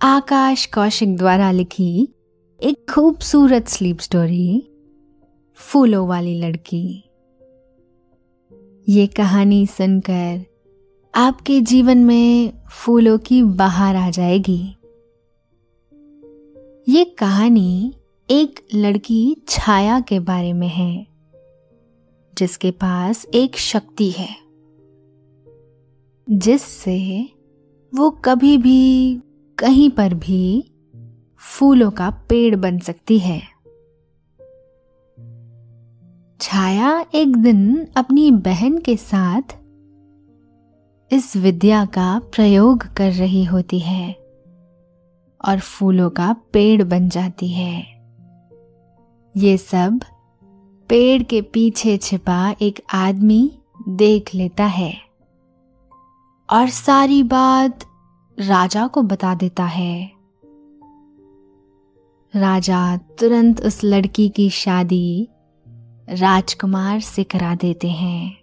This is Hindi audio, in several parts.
आकाश कौशिक द्वारा लिखी एक खूबसूरत स्लीप स्टोरी फूलों वाली लड़की। ये कहानी सुनकर आपके जीवन में फूलों की बाहर आ जाएगी। ये कहानी एक लड़की छाया के बारे में है, जिसके पास एक शक्ति है, जिससे वो कभी भी कहीं पर भी फूलों का पेड़ बन सकती है। छाया एक दिन अपनी बहन के साथ इस विद्या का प्रयोग कर रही होती है और फूलों का पेड़ बन जाती है। ये सब पेड़ के पीछे छिपा एक आदमी देख लेता है और सारी बात राजा को बता देता है। राजा तुरंत उस लड़की की शादी राजकुमार से करा देते हैं।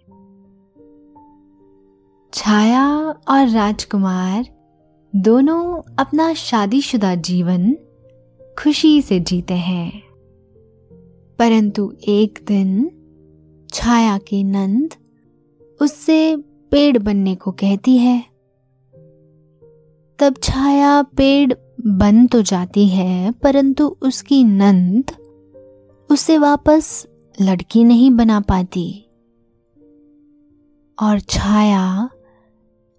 छाया और राजकुमार दोनों अपना शादीशुदा जीवन खुशी से जीते हैं। परंतु एक दिन छाया की नंद उससे पेड़ बनने को कहती है। तब छाया पेड़ बन तो जाती है, परंतु उसकी नंद उसे वापस लड़की नहीं बना पाती। और छाया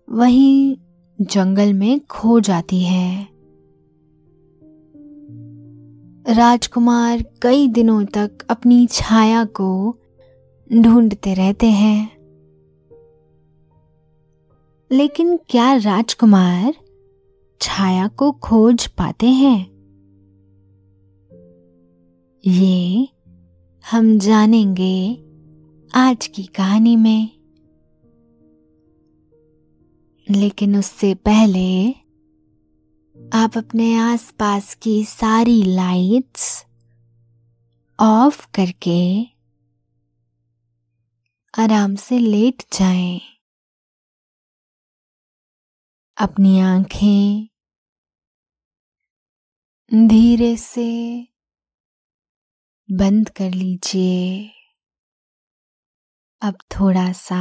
वहीं जंगल में खो जाती है। राजकुमार कई दिनों तक अपनी छाया को ढूंढते रहते हैं। लेकिन क्या राजकुमार छाया को खोज पाते हैं ये हम जानेंगे आज की कहानी में लेकिन उससे पहले आप अपने आसपास की सारी लाइट्स ऑफ़ करके आराम से लेट जाएँ। अपनी आँखें धीरे से बंद कर लीजिए। अब थोड़ा सा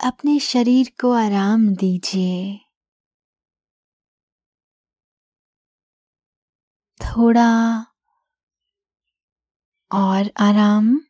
अपने शरीर को आराम दीजिए। थोड़ा और आराम।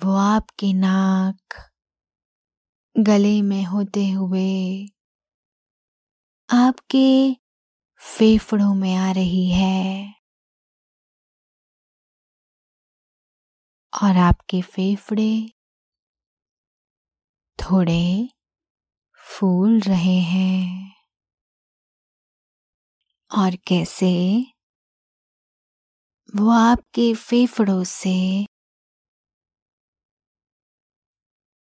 वो आपके नाक गले में होते हुए आपके फेफड़ों में आ रही है और आपके फेफड़े थोड़े फूल रहे हैं। और कैसे वो आपके फेफड़ों से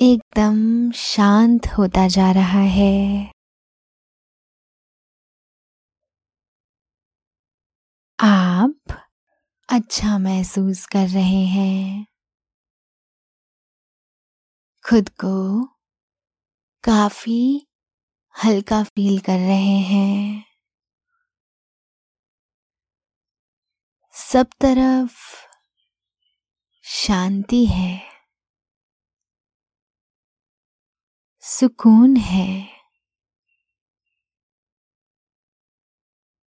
एकदम शांत होता जा रहा है। आप अच्छा महसूस कर रहे हैं। खुद को काफ़ी हल्का फील कर रहे हैं। सब तरफ़ शांति है। सुकून है।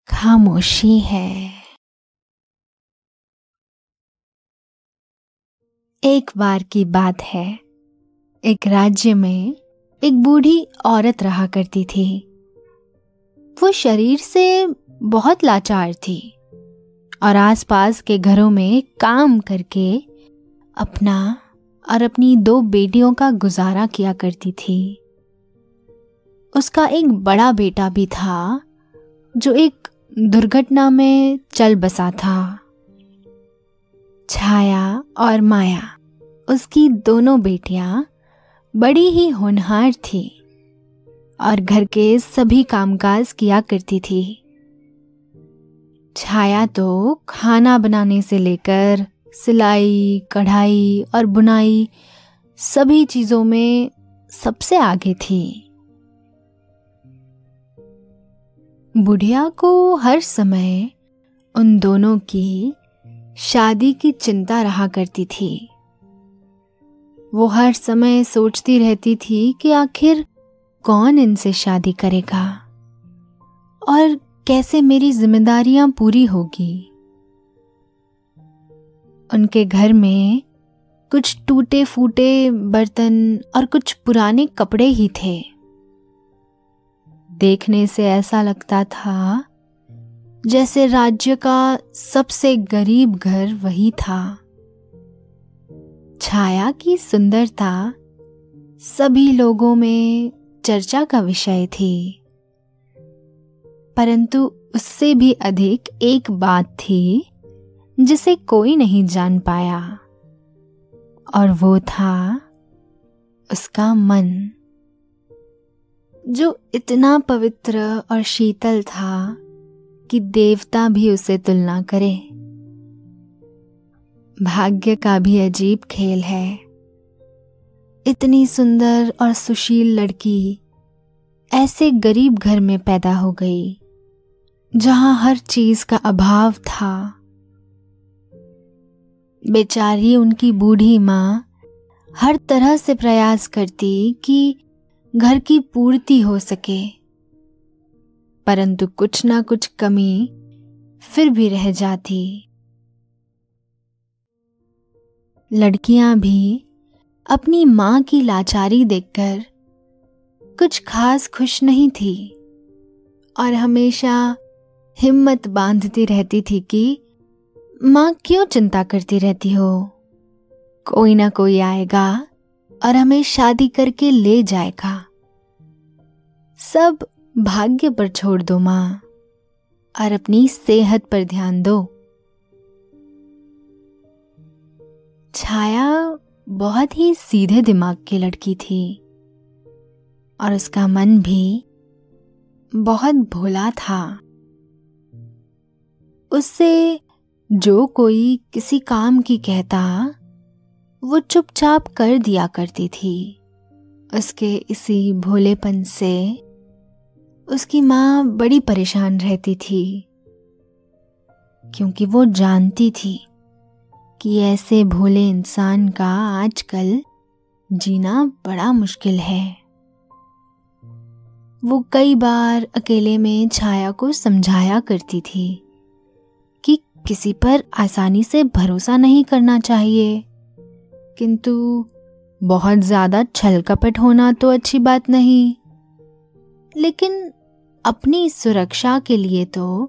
खामोशी है। एक बार की बात है। एक राज्य में एक बूढ़ी औरत रहा करती थी। वो शरीर से बहुत लाचार थी और आसपास के घरों में काम करके अपना और अपनी दो बेटियों का गुजारा किया करती थी। उसका एक बड़ा बेटा भी था, जो एक दुर्घटना में चल बसा था। छाया और माया, उसकी दोनों बेटियाँ बड़ी ही होनहार थी और घर के सभी कामकाज किया करती थी। छाया तो खाना बनाने से लेकर सिलाई, कढ़ाई और बुनाई सभी चीज़ों में सबसे आगे थी। बुढ़िया को हर समय उन दोनों की शादी की चिंता रहा करती थी। वो हर समय सोचती रहती थी कि आखिर कौन इनसे शादी करेगा और कैसे मेरी जिम्मेदारियाँ पूरी होगी। उनके घर में कुछ टूटे फूटे बर्तन और कुछ पुराने कपड़े ही थे। देखने से ऐसा लगता था जैसे राज्य का सबसे गरीब घर वही था। छाया की सुंदरता सभी लोगों में चर्चा का विषय थी। परंतु उससे भी अधिक एक बात थी जिसे कोई नहीं जान पाया। और वो था उसका मन, जो इतना पवित्र और शीतल था कि देवता भी उसे तुलना करे। भाग्य का भी अजीब खेल है। इतनी सुंदर और सुशील लड़की ऐसे गरीब घर में पैदा हो गई, जहाँ हर चीज़ का अभाव था। बेचारी उनकी बूढ़ी माँ हर तरह से प्रयास करती कि घर की पूर्ति हो सके। परंतु कुछ ना कुछ कमी फिर भी रह जाती। लड़कियाँ भी अपनी माँ की लाचारी देखकर कुछ खास खुश नहीं थी और हमेशा हिम्मत बांधती रहती थी कि माँ क्यों चिंता करती रहती हो? कोई ना कोई आएगा और हमें शादी करके ले जाएगा। सब भाग्य पर छोड़ दो माँ और अपनी सेहत पर ध्यान दो। छाया बहुत ही सीधे दिमाग की लड़की थी और उसका मन भी बहुत भोला था। उससे जो कोई किसी काम की कहता, वो चुपचाप कर दिया करती थी। उसके इसी भोलेपन से उसकी माँ बड़ी परेशान रहती थी, क्योंकि वो जानती थी कि ऐसे भोले इंसान का आजकल जीना बड़ा मुश्किल है। वो कई बार अकेले में छाया को समझाया करती थी। किसी पर आसानी से भरोसा नहीं करना चाहिए। किंतु बहुत ज़्यादा छल कपट होना तो अच्छी बात नहीं। लेकिन अपनी सुरक्षा के लिए तो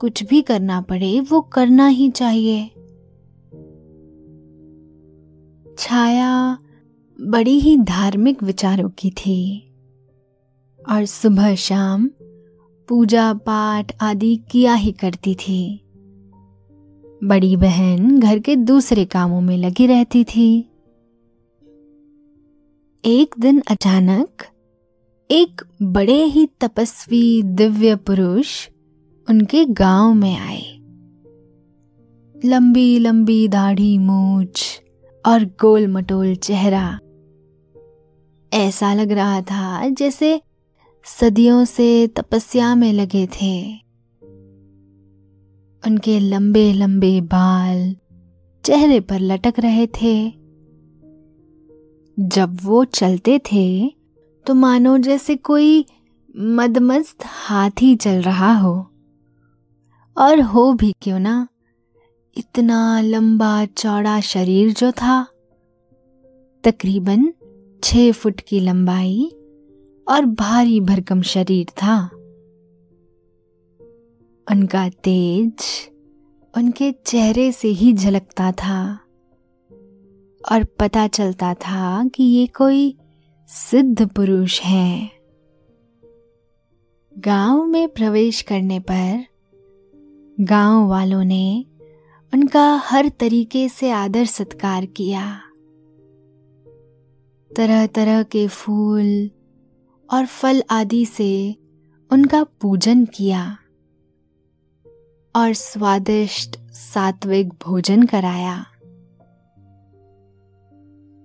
कुछ भी करना पड़े, वो करना ही चाहिए। छाया बड़ी ही धार्मिक विचारों की थी। और सुबह शाम पूजा पाठ आदि किया ही करती थी। बड़ी बहन घर के दूसरे कामों में लगी रहती थी। एक दिन अचानक एक बड़े ही तपस्वी दिव्य पुरुष उनके गाँव में आए। लंबी लंबी दाढ़ी मूछ और गोल मटोल चेहरा। ऐसा लग रहा था जैसे सदियों से तपस्या में लगे थे। उनके लंबे लंबे बाल चेहरे पर लटक रहे थे। जब वो चलते थे तो मानो जैसे कोई मदमस्त हाथी चल रहा हो। और हो भी क्यों ना, इतना लंबा, चौड़ा शरीर जो था। तकरीबन छह फुट की लंबाई और भारी, भरकम शरीर था। उनका तेज उनके चेहरे से ही झलकता था और पता चलता था कि ये कोई सिद्ध पुरुष है। गाँव में प्रवेश करने पर गाँव वालों ने उनका हर तरीके से आदर सत्कार किया। तरह तरह के फूल और फल आदि से उनका पूजन किया। और स्वादिष्ट सात्विक भोजन कराया।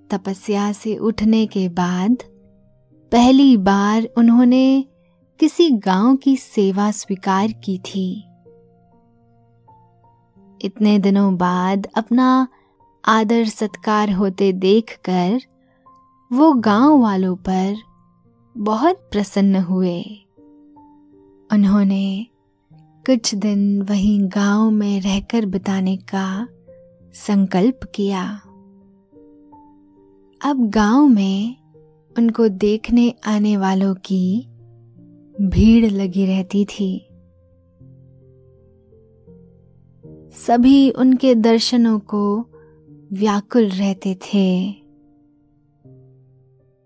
तपस्या से उठने के बाद पहली बार उन्होंने किसी गाँव की सेवा स्वीकार की थी। इतने दिनों बाद अपना आदर सत्कार होते देखकर वो गाँव वालों पर बहुत प्रसन्न हुए। उन्होंने कुछ दिन वहीं गाँव में रहकर बिताने का संकल्प किया। अब गाँव में उनको देखने आने वालों की भीड़ लगी रहती थी। सभी उनके दर्शनों को व्याकुल रहते थे।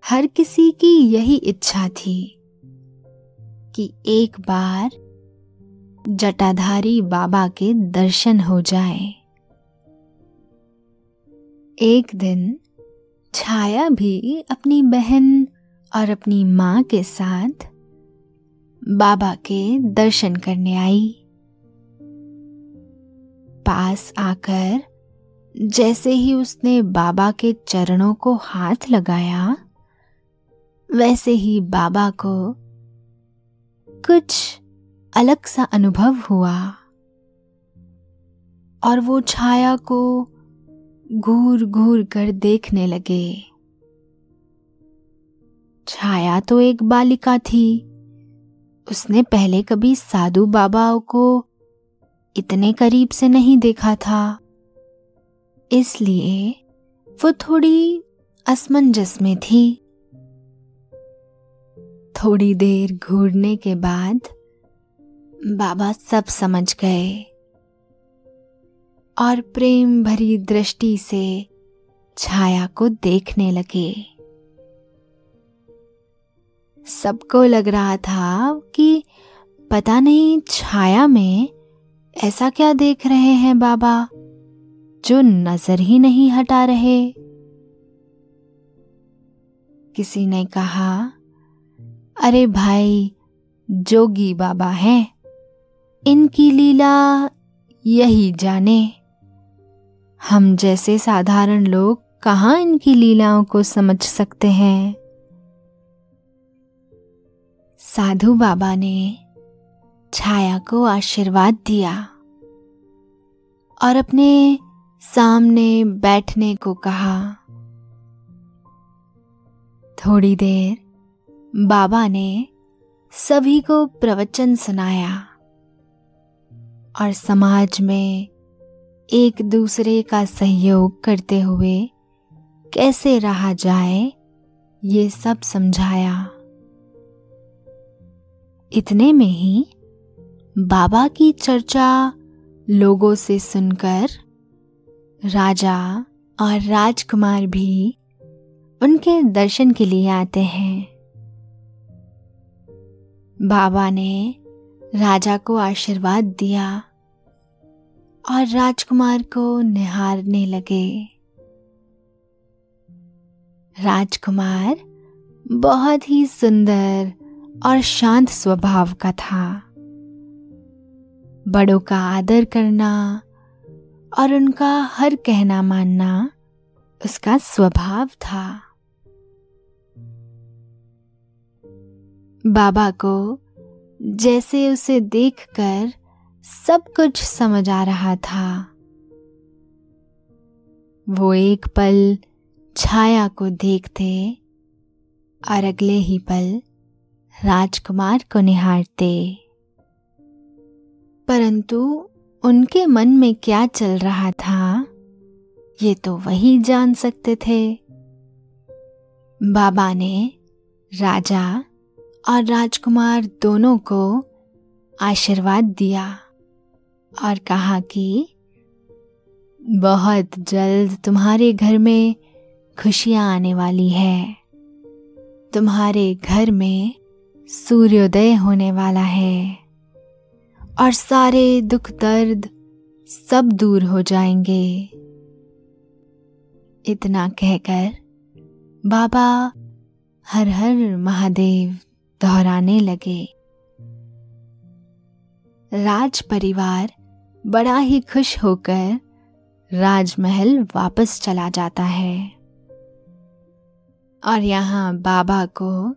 हर किसी की यही इच्छा थी कि एक बार जटाधारी बाबा के दर्शन हो जाए। एक दिन छाया भी अपनी बहन और अपनी माँ के साथ बाबा के दर्शन करने आई। पास आकर जैसे ही उसने बाबा के चरणों को हाथ लगाया, वैसे ही बाबा को कुछ अलग सा अनुभव हुआ। और वो छाया को घूर घूर कर देखने लगे। छाया तो एक बालिका थी। उसने पहले कभी साधु बाबाओं को इतने करीब से नहीं देखा था। इसलिए वो थोड़ी असमंजस में थी। थोड़ी देर घूरने के बाद बाबा सब समझ गए और प्रेम भरी दृष्टि से छाया को देखने लगे। सबको लग रहा था कि पता नहीं छाया में ऐसा क्या देख रहे हैं बाबा, जो नज़र ही नहीं हटा रहे। किसी ने कहा, अरे भाई, जोगी बाबा हैं। इनकी लीला यही जाने। हम जैसे साधारण लोग कहाँ इनकी लीलाओं को समझ सकते हैं? साधु बाबा ने छाया को आशीर्वाद दिया और अपने सामने बैठने को कहा। थोड़ी देर बाबा ने सभी को प्रवचन सुनाया। और समाज में एक दूसरे का सहयोग करते हुए कैसे रहा जाए, ये सब समझाया। इतने में ही बाबा की चर्चा लोगों से सुनकर राजा और राजकुमार भी उनके दर्शन के लिए आते हैं। बाबा ने राजा को आशीर्वाद दिया और राजकुमार को निहारने लगे। राजकुमार बहुत ही सुंदर और शांत स्वभाव का था। बड़ों का आदर करना और उनका हर कहना मानना उसका स्वभाव था। बाबा को जैसे उसे देखकर सब कुछ समझ आ रहा था। वो एक पल छाया को देखते और अगले ही पल राजकुमार को निहारते। परंतु उनके मन में क्या चल रहा था, ये तो वही जान सकते थे। बाबा ने राजा और राजकुमार दोनों को आशीर्वाद दिया और कहा कि बहुत जल्द तुम्हारे घर में खुशियाँ आने वाली है। तुम्हारे घर में सूर्योदय होने वाला है और सारे दुख दर्द सब दूर हो जाएँगे। इतना कहकर बाबा हर हर महादेव दोहराने लगे। राज परिवार बड़ा ही खुश होकर राजमहल वापस चला जाता है। और यहाँ बाबा को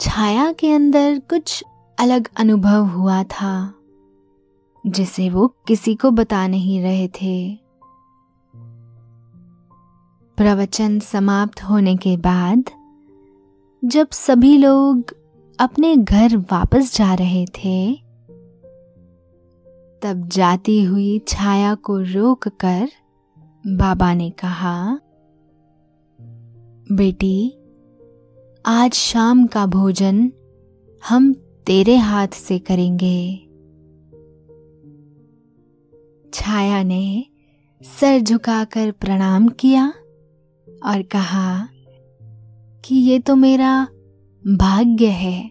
छाया के अंदर कुछ अलग अनुभव हुआ था, जिसे वो किसी को बता नहीं रहे थे। प्रवचन समाप्त होने के बाद जब सभी लोग अपने घर वापस जा रहे थे, तब जाती हुई छाया को रोक कर बाबा ने कहा, बेटी, आज शाम का भोजन हम तेरे हाथ से करेंगे। छाया ने सर झुकाकर प्रणाम किया और कहा कि ये तो मेरा भाग्य है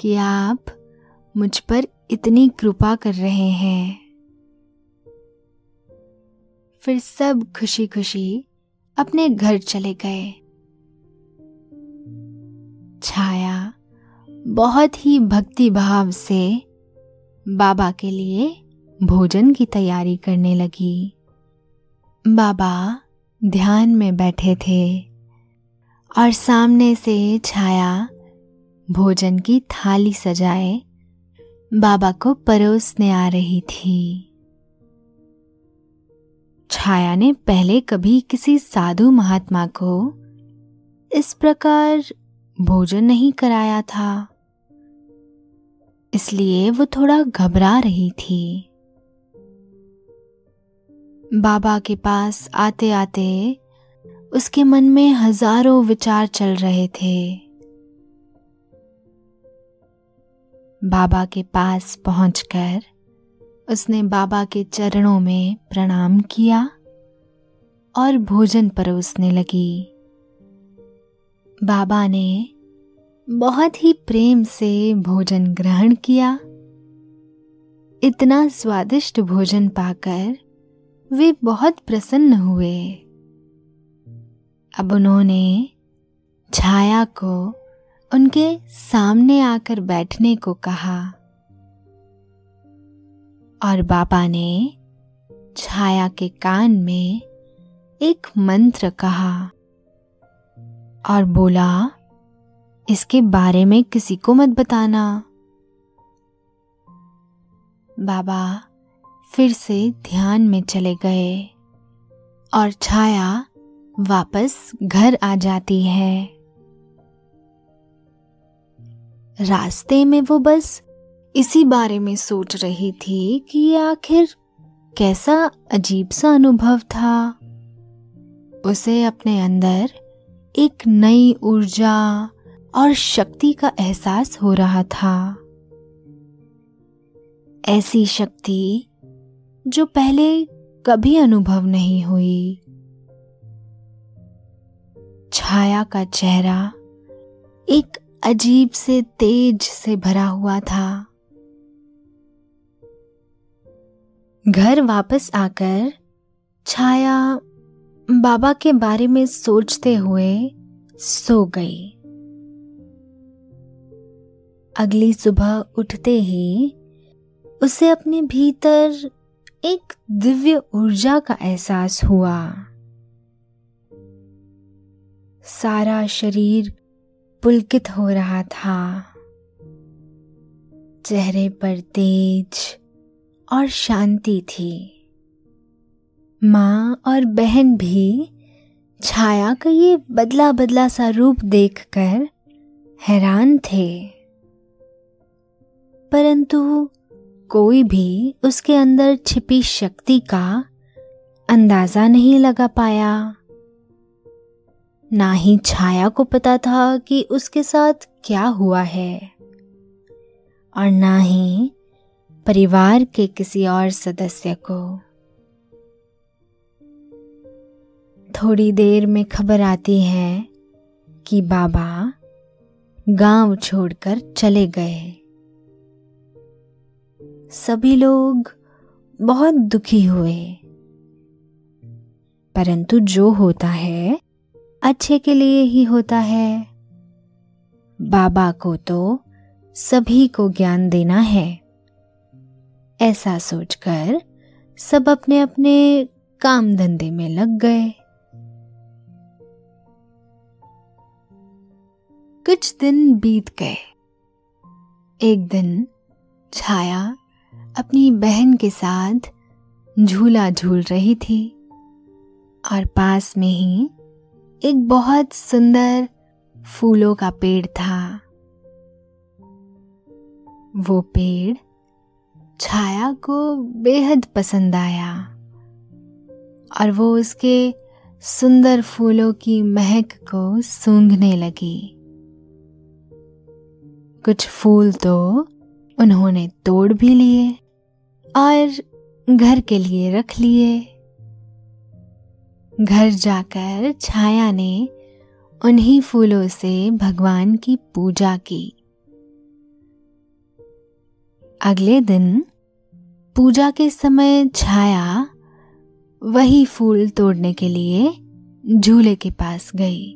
कि आप मुझ पर इतनी कृपा कर रहे हैं। फिर सब खुशी खुशी अपने घर चले गए। छाया बहुत ही भक्ति भाव से बाबा के लिए भोजन की तैयारी करने लगी। बाबा ध्यान में बैठे थे। और सामने से छाया, भोजन की थाली सजाए, बाबा को परोसने आ रही थी। छाया ने पहले कभी किसी साधु महात्मा को इस प्रकार भोजन नहीं कराया था। इसलिए वो थोड़ा घबरा रही थी। बाबा के पास आते आते उसके मन में हज़ारों विचार चल रहे थे। बाबा के पास पहुंचकर उसने बाबा के चरणों में प्रणाम किया और भोजन परोसने लगी। बाबा ने बहुत ही प्रेम से भोजन ग्रहण किया। इतना स्वादिष्ट भोजन पाकर वे बहुत प्रसन्न हुए। अब उन्होंने छाया को उनके सामने आकर बैठने को कहा और बाबा ने छाया के कान में एक मंत्र कहा और बोला, इसके बारे में किसी को मत बताना। बाबा फिर से ध्यान में चले गए और छाया वापस घर आ जाती है। रास्ते में वो बस इसी बारे में सोच रही थी कि ये आखिर कैसा अजीब सा अनुभव था। उसे अपने अंदर एक नई ऊर्जा और शक्ति का एहसास हो रहा था। ऐसी शक्ति जो पहले कभी अनुभव नहीं हुई। छाया का चेहरा एक अजीब से तेज से भरा हुआ था। घर वापस आकर छाया बाबा के बारे में सोचते हुए सो गई। अगली सुबह उठते ही उसे अपने भीतर एक दिव्य ऊर्जा का एहसास हुआ। सारा शरीर पुलकित हो रहा था। चेहरे पर तेज और शांति थी। माँ और बहन भी छाया का ये बदला बदला सा रूप देखकर हैरान थे। परंतु कोई भी उसके अंदर छिपी शक्ति का अंदाज़ा नहीं लगा पाया। ना ही छाया को पता था कि उसके साथ क्या हुआ है। और ना ही परिवार के किसी और सदस्य को। थोड़ी देर में खबर आती है कि बाबा गाँव छोड़कर चले गए। सभी लोग बहुत दुखी हुए। परंतु जो होता है अच्छे के लिए ही होता है। बाबा को तो सभी को ज्ञान देना है। ऐसा सोचकर सब अपने अपने काम धंधे में लग गए। कुछ दिन बीत गए। एक दिन छाया अपनी बहन के साथ झूला झूल रही थी और पास में ही एक बहुत सुंदर फूलों का पेड़ था। वो पेड़ छाया को बेहद पसंद आया और वो उसके सुंदर फूलों की महक को सूंघने लगी। कुछ फूल तो उन्होंने तोड़ भी लिए और घर के लिए रख लिए। घर जाकर छाया ने उन्हीं फूलों से भगवान की पूजा की। अगले दिन पूजा के समय छाया वही फूल तोड़ने के लिए झूले के पास गई।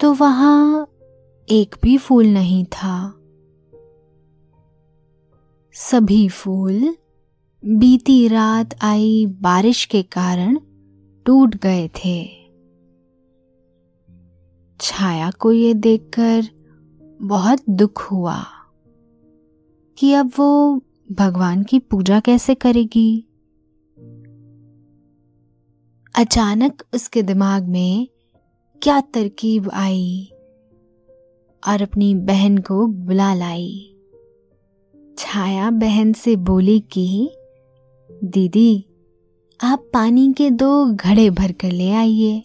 तो वहाँ एक भी फूल नहीं था। सभी फूल बीती रात आई बारिश के कारण टूट गए थे। छाया को ये देखकर बहुत दुख हुआ कि अब वो भगवान की पूजा कैसे करेगी। अचानक उसके दिमाग में क्या तरकीब आई और अपनी बहन को बुला लाई। छाया बहन से बोली कि, दीदी आप पानी के दो घड़े भर कर ले आइए।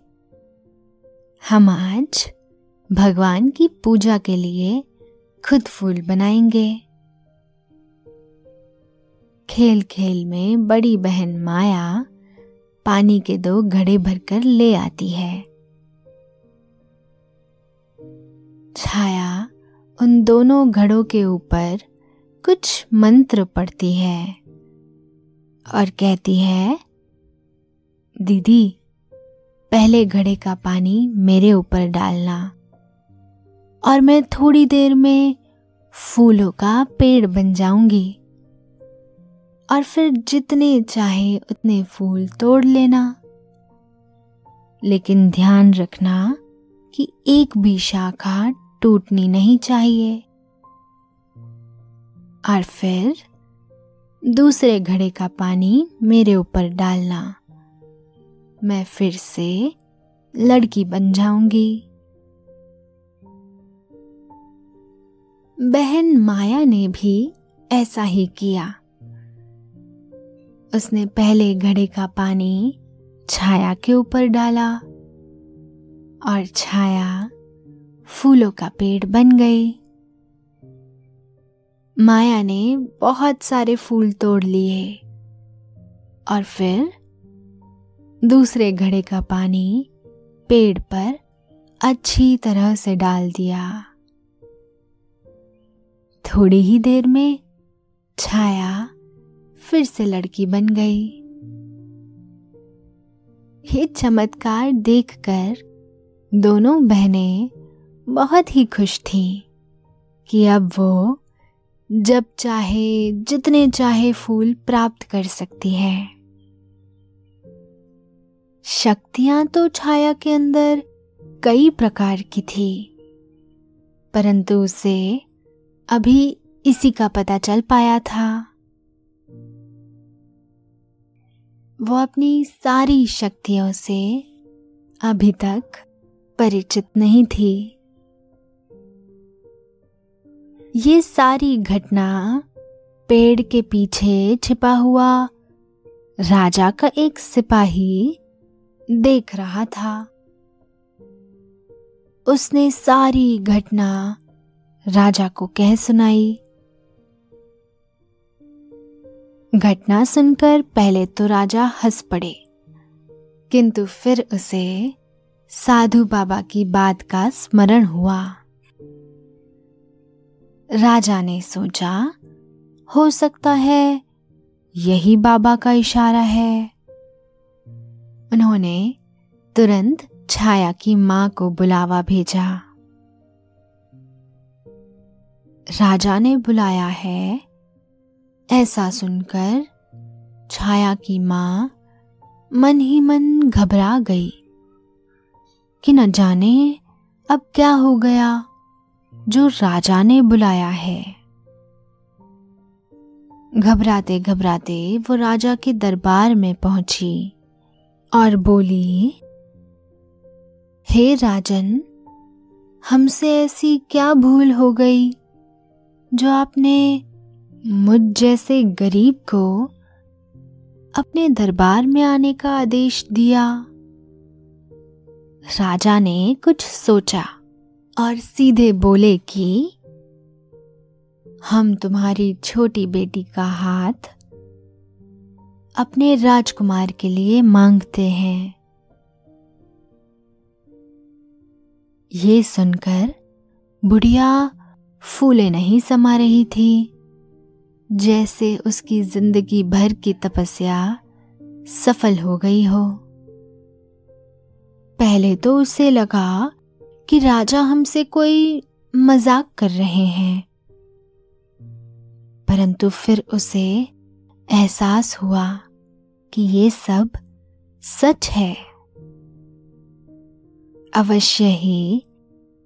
हम आज भगवान की पूजा के लिए खुद फूल बनाएँगे। खेल खेल में बड़ी बहन माया पानी के दो घड़े भरकर ले आती है। छाया उन दोनों घड़ों के ऊपर कुछ मंत्र पढ़ती है और कहती है दीदी, पहले घड़े का पानी मेरे ऊपर डालना। और मैं थोड़ी देर में फूलों का पेड़ बन जाऊँगी। और फिर जितने चाहे उतने फूल तोड़ लेना। लेकिन ध्यान रखना कि एक भी शाखा टूटनी नहीं चाहिए। और फिर दूसरे घड़े का पानी मेरे ऊपर डालना। मैं फिर से लड़की बन जाऊँगी। बहन माया ने भी ऐसा ही किया। उसने पहले घड़े का पानी छाया के ऊपर डाला और छाया फूलों का पेड़ बन गई। माया ने बहुत सारे फूल तोड़ लिए और फिर दूसरे घड़े का पानी पेड़ पर अच्छी तरह से डाल दिया। थोड़ी ही देर में छाया फिर से लड़की बन गई। ये चमत्कार देखकर दोनों बहनें बहुत ही खुश थीं कि अब वो जब चाहे जितने चाहे फूल प्राप्त कर सकती है। शक्तियाँ तो छाया के अंदर कई प्रकार की थी, परंतु उसे अभी इसी का पता चल पाया था। वो अपनी सारी शक्तियों से अभी तक परिचित नहीं थी। ये सारी घटना पेड़ के पीछे छिपा हुआ राजा का एक सिपाही देख रहा था। उसने सारी घटना राजा को कह सुनाई। घटना सुनकर पहले तो राजा हंस पड़े, किंतु फिर उसे साधु बाबा की बात का स्मरण हुआ। राजा ने सोचा, हो सकता है यही बाबा का इशारा है। उन्होंने तुरंत छाया की माँ को बुलावा भेजा। राजा ने बुलाया है, ऐसा सुनकर छाया की माँ मन ही मन घबरा गई कि न जाने अब क्या हो गया जो राजा ने बुलाया है। घबराते घबराते वो राजा के दरबार में पहुँची। और बोली, हे राजन, हमसे ऐसी क्या भूल हो गई जो आपने मुझ जैसे गरीब को अपने दरबार में आने का आदेश दिया? राजा ने कुछ सोचा और सीधे बोले कि, हम तुम्हारी छोटी बेटी का हाथ अपने राजकुमार के लिए मांगते हैं। ये सुनकर बुढ़िया फूले नहीं समा रही थी। जैसे उसकी ज़िंदगी भर की तपस्या सफल हो गई हो। पहले तो उसे लगा कि राजा हमसे कोई मज़ाक कर रहे हैं। परंतु फिर उसे एहसास हुआ कि ये सब सच है। अवश्य ही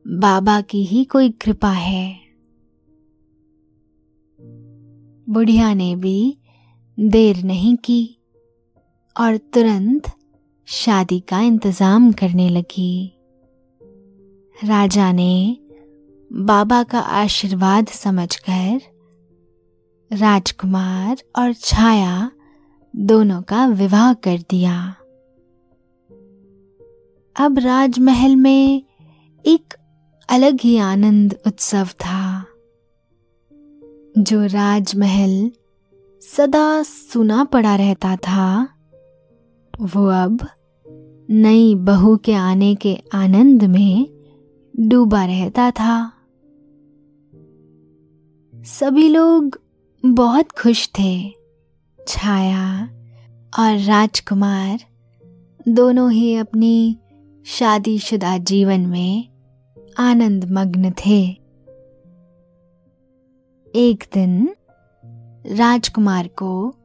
बाबा की ही कोई कृपा है। बुढ़िया ने भी देर नहीं की और तुरंत शादी का इंतज़ाम करने लगी। राजा ने बाबा का आशीर्वाद समझकर राजकुमार और छाया दोनों का विवाह कर दिया। अब राजमहल में एक अलग ही आनंद उत्सव था, जो राजमहल सदा सुना पड़ा रहता था। वो अब नई बहू के आने के आनंद में डूबा रहता था। सभी लोग बहुत खुश थे। छाया और राजकुमार दोनों ही अपनी शादीशुदा जीवन में आनंद मग्न थे। एक दिन राजकुमार को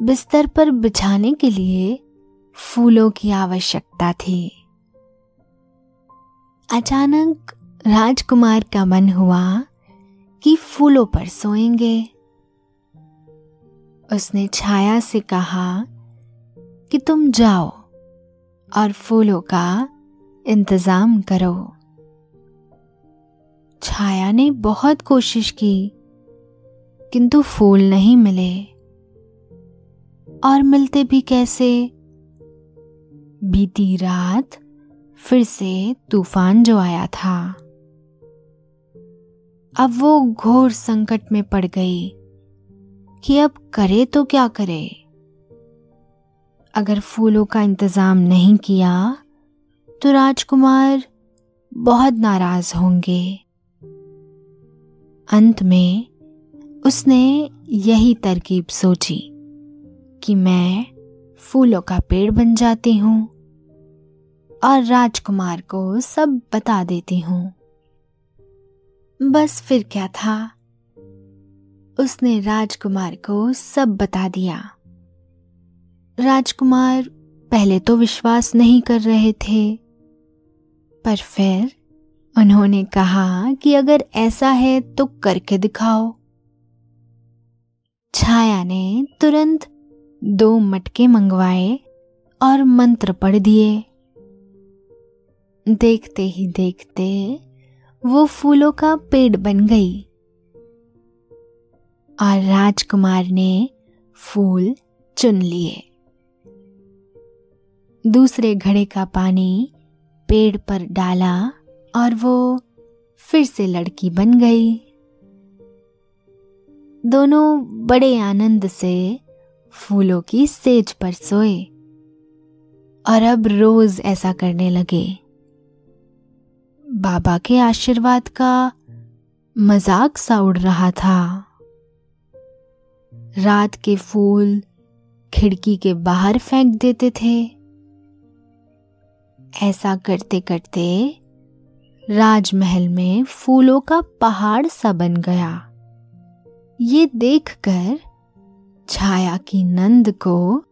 बिस्तर पर बिछाने के लिए फूलों की आवश्यकता थी। अचानक राजकुमार का मन हुआ कि फूलों पर सोएँगे। उसने छाया से कहा कि तुम जाओ और फूलों का इंतज़ाम करो। छाया ने बहुत कोशिश की, किंतु फूल नहीं मिले। और मिलते भी कैसे? बीती रात फिर से तूफ़ान जो आया था। अब वो घोर संकट में पड़ गई। कि अब करे तो क्या करे? अगर फूलों का इंतज़ाम नहीं किया तो राजकुमार बहुत नाराज़ होंगे। अंत में उसने यही तरकीब सोची कि मैं फूलों का पेड़ बन जाती हूँ और राजकुमार को सब बता देती हूँ। बस फिर क्या था? उसने राजकुमार को सब बता दिया। राजकुमार पहले तो विश्वास नहीं कर रहे थे, पर फिर उन्होंने कहा कि अगर ऐसा है तो करके दिखाओ। छाया ने तुरंत दो मटके मंगवाए और मंत्र पढ़ दिए। देखते ही देखते वो फूलों का पेड़ बन गई। और राजकुमार ने फूल चुन लिए। दूसरे घड़े का पानी पेड़ पर डाला और वो फिर से लड़की बन गई। दोनों बड़े आनंद से फूलों की सेज पर सोए और अब रोज ऐसा करने लगे। बाबा के आशीर्वाद का मज़ाक सा उड़ रहा था। रात के फूल खिड़की के बाहर फेंक देते थे। ऐसा करते करते राजमहल में फूलों का पहाड़ सा बन गया। ये देखकर छाया की नंद को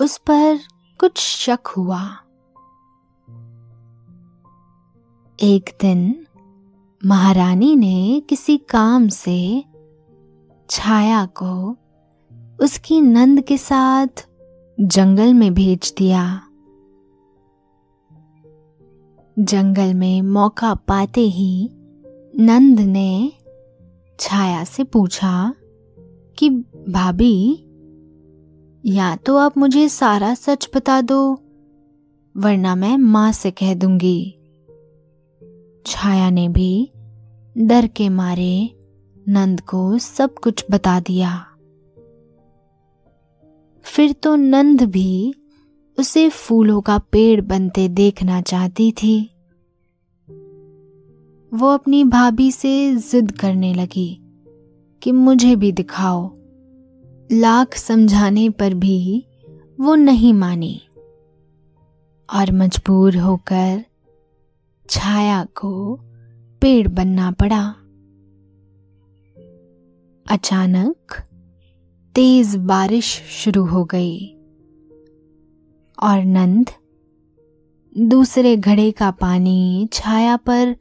उस पर कुछ शक हुआ। एक दिन महारानी ने किसी काम से छाया को उसकी नंद के साथ जंगल में भेज दिया। जंगल में मौका पाते ही नंद ने छाया से पूछा कि, भाभी, या तो आप मुझे सारा सच बता दो, वरना मैं माँ से कह दूँगी। छाया ने भी डर के मारे नंद को सब कुछ बता दिया। फिर तो नंद भी उसे फूलों का पेड़ बनते देखना चाहती थी। वो अपनी भाभी से जिद करने लगी कि मुझे भी दिखाओ। लाख समझाने पर भी वो नहीं मानी और मजबूर होकर छाया को पेड़ बनना पड़ा। अचानक तेज बारिश शुरू हो गई। और नंद, दूसरे घड़े का पानी छाया पर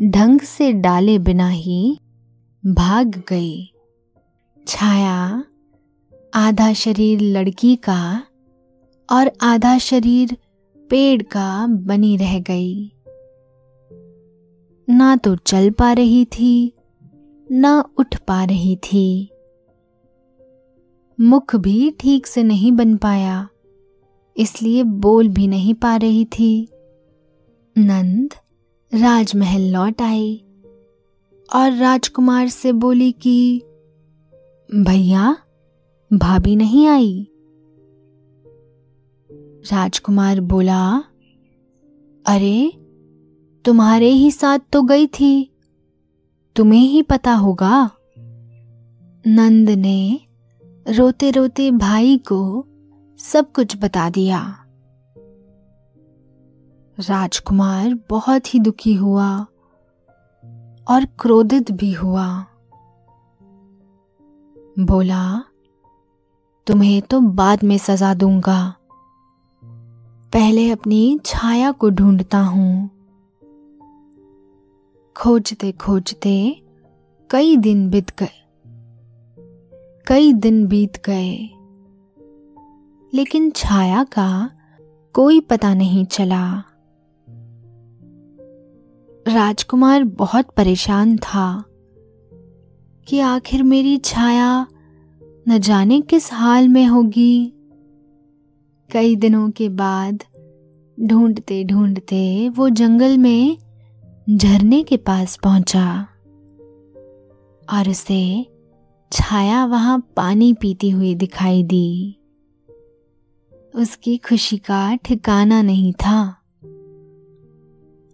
ढंग से डाले बिना ही भाग गई। छाया, आधा शरीर लड़की का और आधा शरीर पेड़ का बनी रह गई। ना तो चल पा रही थी, ना उठ पा रही थी। मुख भी ठीक से नहीं बन पाया, इसलिए बोल भी नहीं पा रही थी। नंद राजमहल लौट आई और राजकुमार से बोली कि, भैया, भाभी नहीं आई? राजकुमार बोला, अरे, तुम्हारे ही साथ तो गई थी, तुम्हें ही पता होगा। नंद ने रोते रोते भाई को सब कुछ बता दिया। राजकुमार बहुत ही दुखी हुआ और क्रोधित भी हुआ। बोला, तुम्हें तो बाद में सजा दूँगा। पहले अपनी छाया को ढूंढता हूँ। खोजते खोजते कई दिन बीत गए। कई दिन बीत गए। लेकिन छाया का कोई पता नहीं चला। राजकुमार बहुत परेशान था कि आखिर मेरी छाया न जाने किस हाल में होगी। कई दिनों के बाद ढूंढते ढूंढते वो जंगल में झरने के पास पहुँचा और उसे छाया वहाँ पानी पीती हुई दिखाई दी। उसकी खुशी का ठिकाना नहीं था।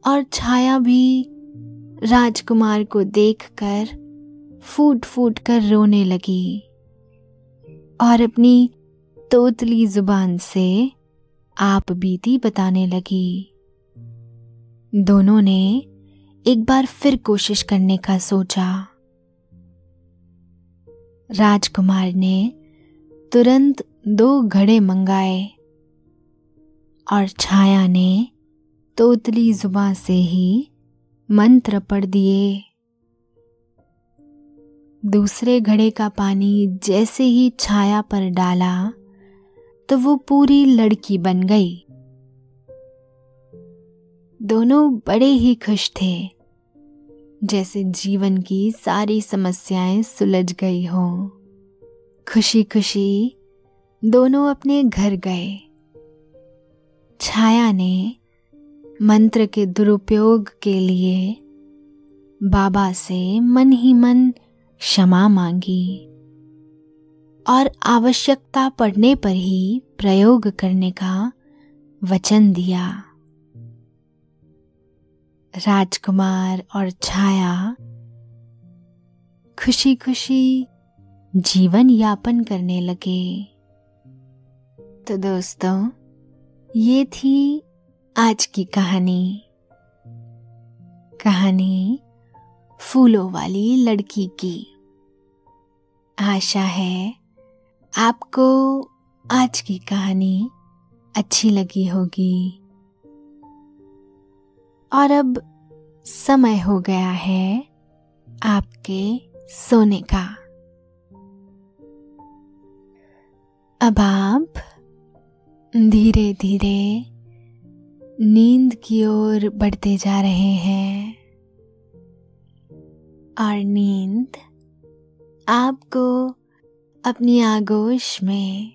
और छाया भी राजकुमार को देखकर फूट फूट कर रोने लगी और अपनी तोतली ज़ुबान से आप बीती बताने लगी। दोनों ने एक बार फिर कोशिश करने का सोचा। राजकुमार ने तुरंत दो घड़े मंगाए और छाया ने तोतली जुबा से ही मंत्र पढ़ दिए। दूसरे घड़े का पानी जैसे ही छाया पर डाला तो वो पूरी लड़की बन गई। दोनों बड़े ही खुश थे। जैसे जीवन की सारी समस्याएँ सुलझ गई हों। खुशी खुशी दोनों अपने घर गए। छाया ने मंत्र के दुरुपयोग के लिए बाबा से मन ही मन क्षमा मांगी और आवश्यकता पड़ने पर ही प्रयोग करने का वचन दिया। राजकुमार और छाया खुशी खुशी जीवन यापन करने लगे। तो दोस्तों, ये थी आज की कहानी। कहानी फूलों वाली लड़की की। आशा है आपको आज की कहानी अच्छी लगी होगी। और अब समय हो गया है आपके सोने का। अब आप धीरे धीरे नींद की ओर बढ़ते जा रहे हैं और नींद आपको अपनी आगोश में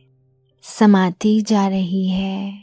समाती जा रही है।